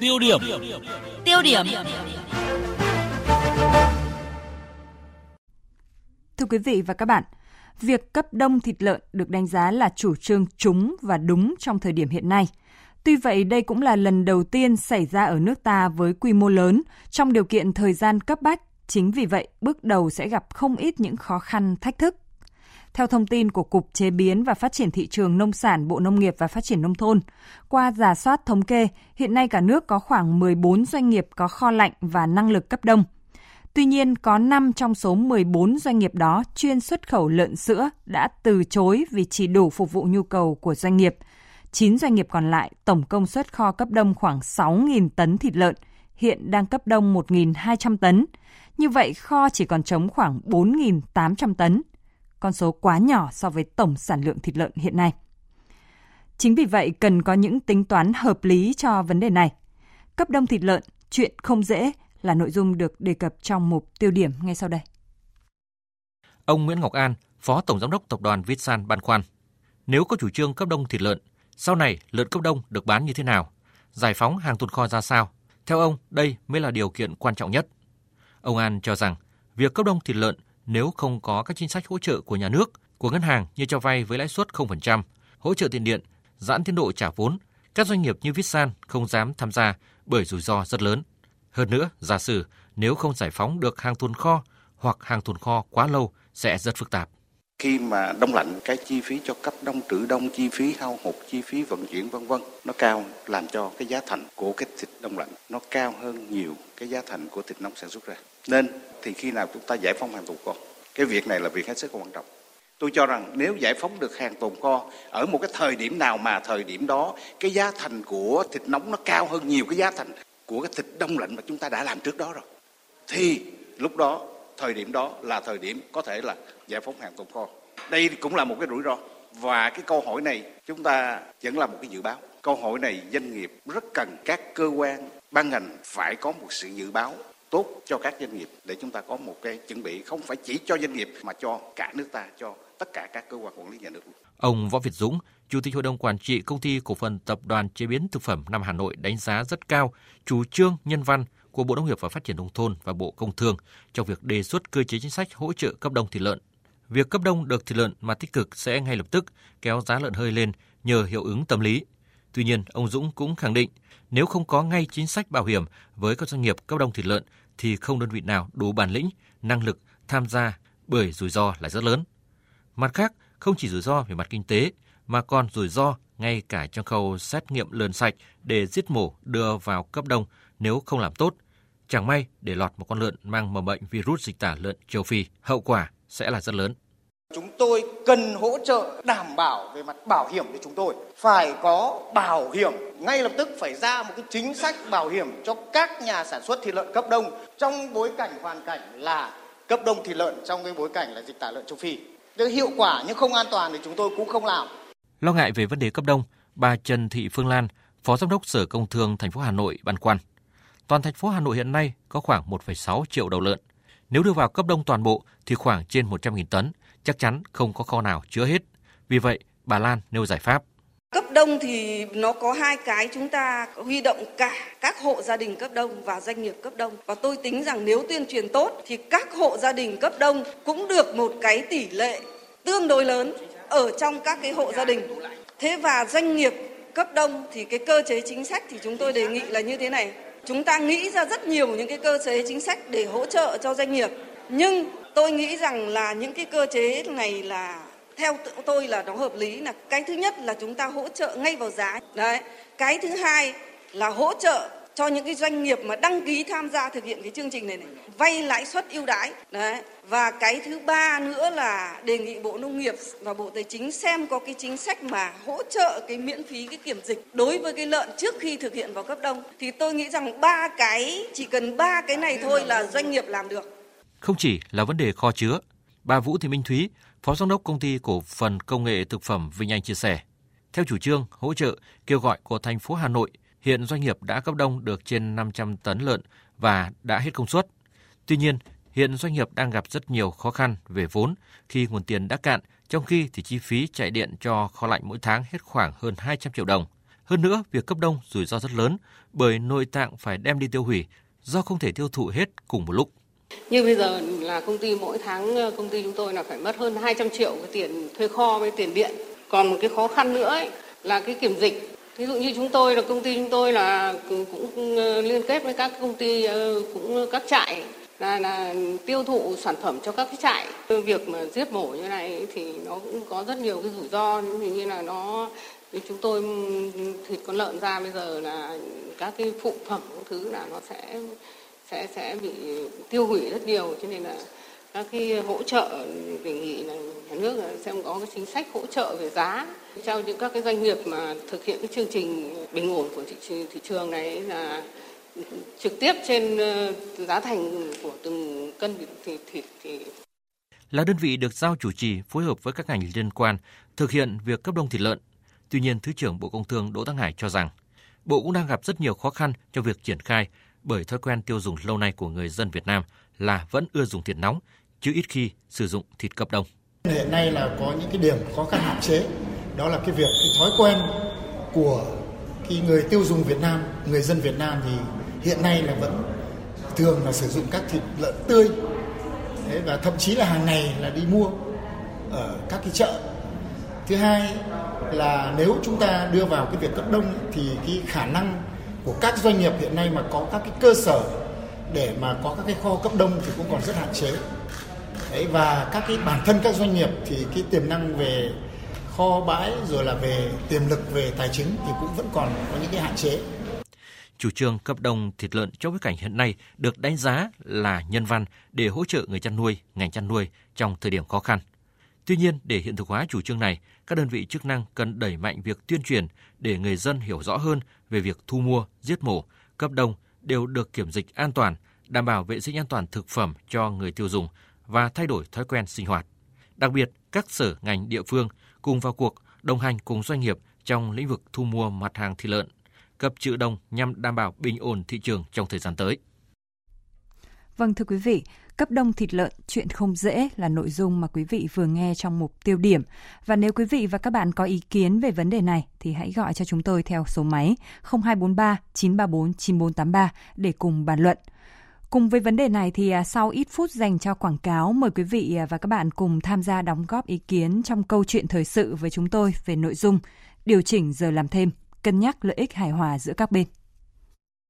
Tiêu điểm. Tiêu điểm. Thưa quý vị và các bạn, việc cấp đông thịt lợn được đánh giá là chủ trương trúng và đúng trong thời điểm hiện nay. Tuy vậy, đây cũng là lần đầu tiên xảy ra ở nước ta với quy mô lớn trong điều kiện thời gian cấp bách. Chính vì vậy, bước đầu sẽ gặp không ít những khó khăn, thách thức. Theo thông tin của Cục Chế biến và Phát triển Thị trường Nông sản Bộ Nông nghiệp và Phát triển Nông thôn, qua giả soát thống kê, hiện nay cả nước có khoảng 14 doanh nghiệp có kho lạnh và năng lực cấp đông. Tuy nhiên, có 5 trong số 14 doanh nghiệp đó chuyên xuất khẩu lợn sữa đã từ chối vì chỉ đủ phục vụ nhu cầu của doanh nghiệp. 9 doanh nghiệp còn lại tổng công suất kho cấp đông khoảng 6.000 tấn thịt lợn, hiện đang cấp đông 1.200 tấn. Như vậy, kho chỉ còn trống khoảng 4.800 tấn con số quá nhỏ so với tổng sản lượng thịt lợn hiện nay. Chính vì vậy cần có những tính toán hợp lý cho vấn đề này. Cấp đông thịt lợn, chuyện không dễ là nội dung được đề cập trong mục tiêu điểm ngay sau đây. Ông Nguyễn Ngọc An, Phó Tổng Giám đốc Tập đoàn Vitsan băn khoăn. Nếu có chủ trương cấp đông thịt lợn, sau này lợn cấp đông được bán như thế nào? Giải phóng hàng tồn kho ra sao? Theo ông, đây mới là điều kiện quan trọng nhất. Ông An cho rằng, việc cấp đông thịt lợn nếu không có các chính sách hỗ trợ của nhà nước, của ngân hàng như cho vay với lãi suất 0%, hỗ trợ tiền điện, giãn tiến độ trả vốn, các doanh nghiệp như Vitsan không dám tham gia bởi rủi ro rất lớn. Hơn nữa, giả sử nếu không giải phóng được hàng tồn kho hoặc hàng tồn kho quá lâu sẽ rất phức tạp. Khi mà đông lạnh cái chi phí cho cấp đông trữ đông, chi phí hao hụt, chi phí vận chuyển vân vân nó cao làm cho cái giá thành của cái thịt đông lạnh nó cao hơn nhiều cái giá thành của thịt nóng sản xuất ra. Nên thì khi nào chúng ta giải phóng hàng tồn kho, cái việc này là việc hết sức quan trọng. Tôi cho rằng nếu giải phóng được hàng tồn kho ở một cái thời điểm nào mà thời điểm đó cái giá thành của thịt nóng nó cao hơn nhiều cái giá thành của cái thịt đông lạnh mà chúng ta đã làm trước đó rồi. Thì lúc đó thời điểm đó là thời điểm có thể là giải phóng hàng tồn kho. Đây cũng là một cái rủi ro và cái câu hỏi này chúng ta vẫn là một cái dự báo. Câu hỏi này doanh nghiệp rất cần các cơ quan ban ngành phải có một sự dự báo tốt cho các doanh nghiệp để chúng ta có một cái chuẩn bị không phải chỉ cho doanh nghiệp mà cho cả nước ta, cho tất cả các cơ quan quản lý nhà nước. Ông Võ Việt Dũng, Chủ tịch Hội đồng Quản trị Công ty Cổ phần Tập đoàn Chế biến Thực phẩm Nam Hà Nội đánh giá rất cao chủ trương nhân văn của Bộ Nông nghiệp và Phát triển Nông thôn và Bộ Công Thương trong việc đề xuất cơ chế chính sách hỗ trợ cấp đông thịt lợn. Việc cấp đông được thịt lợn mà tích cực sẽ ngay lập tức kéo giá lợn hơi lên nhờ hiệu ứng tâm lý. Tuy nhiên, ông Dũng cũng khẳng định nếu không có ngay chính sách bảo hiểm với các doanh nghiệp cấp đông thịt lợn thì không đơn vị nào đủ bản lĩnh, năng lực tham gia bởi rủi ro là rất lớn. Mặt khác, không chỉ rủi ro về mặt kinh tế mà còn rủi ro ngay cả trong khâu xét nghiệm lợn sạch để giết mổ đưa vào cấp đông nếu không làm tốt. Chẳng may để lọt một con lợn mang mầm bệnh virus dịch tả lợn châu Phi, hậu quả sẽ là rất lớn. Chúng tôi cần hỗ trợ đảm bảo về mặt bảo hiểm cho chúng tôi. Phải có bảo hiểm, ngay lập tức phải ra một cái chính sách bảo hiểm cho các nhà sản xuất thịt lợn cấp đông trong bối cảnh hoàn cảnh là cấp đông thịt lợn trong cái bối cảnh là dịch tả lợn châu Phi. nếu hiệu quả nhưng không an toàn thì chúng tôi cũng không làm. Lo ngại về vấn đề cấp đông, bà Trần Thị Phương Lan, Phó Giám đốc Sở Công Thương thành phố Hà Nội băn khoăn. Toàn thành phố Hà Nội hiện nay có khoảng 1,6 triệu đầu lợn. Nếu đưa vào cấp đông toàn bộ thì khoảng trên 100.000 tấn, chắc chắn không có kho nào chứa hết. Vì vậy, bà Lan nêu giải pháp. Cấp đông thì nó có hai cái chúng ta huy động cả các hộ gia đình cấp đông và doanh nghiệp cấp đông. Và tôi tính rằng nếu tuyên truyền tốt thì các hộ gia đình cấp đông cũng được một cái tỷ lệ tương đối lớn ở trong các cái hộ gia đình. Thế và doanh nghiệp cấp đông thì cái cơ chế chính sách thì chúng tôi đề nghị là như thế này. Chúng ta nghĩ ra rất nhiều những cái cơ chế chính sách để hỗ trợ cho doanh nghiệp. Nhưng tôi nghĩ rằng là những cái cơ chế này là, theo tôi là nó hợp lý là cái thứ nhất là chúng ta hỗ trợ ngay vào giá đấy, cái thứ hai là hỗ trợ cho những cái doanh nghiệp mà đăng ký tham gia thực hiện cái chương trình này này vay lãi suất ưu đãi. Đấy và cái thứ ba nữa là đề nghị bộ nông nghiệp và bộ tài chính xem có cái chính sách mà hỗ trợ cái miễn phí cái kiểm dịch đối với cái lợn trước khi thực hiện vào cấp đông. Thì tôi nghĩ rằng ba cái chỉ cần ba cái này thôi là doanh nghiệp làm được. Không chỉ là vấn đề kho chứa bà Vũ Thị Minh Thúy Phó Giám đốc Công ty Cổ phần Công nghệ Thực phẩm Vinh Anh chia sẻ, theo chủ trương hỗ trợ kêu gọi của thành phố Hà Nội, hiện doanh nghiệp đã cấp đông được trên 500 tấn lợn và đã hết công suất. Tuy nhiên, hiện doanh nghiệp đang gặp rất nhiều khó khăn về vốn khi nguồn tiền đã cạn, trong khi thì chi phí chạy điện cho kho lạnh mỗi tháng hết khoảng hơn 200 triệu đồng. Hơn nữa, việc cấp đông rủi ro rất lớn bởi nội tạng phải đem đi tiêu hủy do không thể tiêu thụ hết cùng một lúc. Như bây giờ là công ty mỗi tháng ờ, công ty chúng tôi là phải mất hơn 200 triệu cái tiền thuê kho với tiền điện. Còn một cái khó khăn nữa ấy, là cái kiểm dịch. Ví dụ như chúng tôi là công ty chúng tôi là cũng, cũng liên kết với các công ty ờ, cũng các trại là, là tiêu thụ sản phẩm cho các cái trại. Việc mà giết mổ như này thì nó cũng có rất nhiều cái rủi ro như là nó chúng tôi ừ, thịt con lợn ra bây giờ là các cái phụ phẩm các thứ là nó sẽ sẽ sẽ bị tiêu hủy rất nhiều cho nên là Ờ, các cái hỗ trợ đề nghị là nhà nước xem có cái chính sách hỗ trợ về giá cho những các cái doanh nghiệp mà thực hiện cái chương trình bình ổn của thị, thị trường này là trực tiếp trên ờ, giá thành của từng cân thịt thịt thì là đơn vị được giao chủ trì phối hợp với các ngành liên quan thực hiện việc cấp đông thịt lợn. Tuy nhiên, Thứ trưởng Bộ Công Thương Đỗ Thắng Hải cho rằng Bộ cũng đang gặp rất nhiều khó khăn cho việc triển khai bởi thói quen tiêu dùng lâu nay của người dân Việt Nam là vẫn ưa dùng thịt nóng, chứ ít khi sử dụng thịt cấp đông. Hiện nay là có những cái điểm khó khăn hạn chế, đó là cái việc cái thói quen của cái người tiêu dùng Việt Nam, người dân Việt Nam thì hiện nay là vẫn thường là sử dụng các thịt lợn tươi Thế và thậm chí là hàng ngày là đi mua ở các cái chợ. Thứ hai là nếu chúng ta đưa vào cái việc cấp đông thì cái khả năng của các doanh nghiệp hiện nay mà có các cái cơ sở để mà có các cái kho cấp đông thì cũng còn rất hạn chế. Đấy, và các cái bản thân các doanh nghiệp thì cái tiềm năng về kho bãi rồi là về tiềm lực về tài chính thì cũng vẫn còn có những cái hạn chế. Chủ trương cấp đông thịt lợn trong bối cảnh hiện nay được đánh giá là nhân văn để hỗ trợ người chăn nuôi, ngành chăn nuôi trong thời điểm khó khăn. Tuy nhiên, để hiện thực hóa chủ trương này, các đơn vị chức năng cần đẩy mạnh việc tuyên truyền để người dân hiểu rõ hơn về việc thu mua, giết mổ, cấp đông đều được kiểm dịch an toàn, đảm bảo vệ sinh an toàn thực phẩm cho người tiêu dùng và thay đổi thói quen sinh hoạt. Đặc biệt, các sở ngành địa phương cùng vào cuộc đồng hành cùng doanh nghiệp trong lĩnh vực thu mua mặt hàng thịt lợn, cấp trữ đông nhằm đảm bảo bình ổn thị trường trong thời gian tới. Vâng thưa quý vị, cấp đông thịt lợn chuyện không dễ là nội dung mà quý vị vừa nghe trong mục tiêu điểm. Và nếu quý vị và các bạn có ý kiến về vấn đề này thì hãy gọi cho chúng tôi theo số máy 0243 934 9483 để cùng bàn luận. Cùng với vấn đề này thì à, sau ít phút dành cho quảng cáo, mời quý vị à, và các bạn cùng tham gia đóng góp ý kiến trong câu chuyện thời sự với chúng tôi về nội dung điều chỉnh giờ làm thêm, cân nhắc lợi ích hài hòa giữa các bên.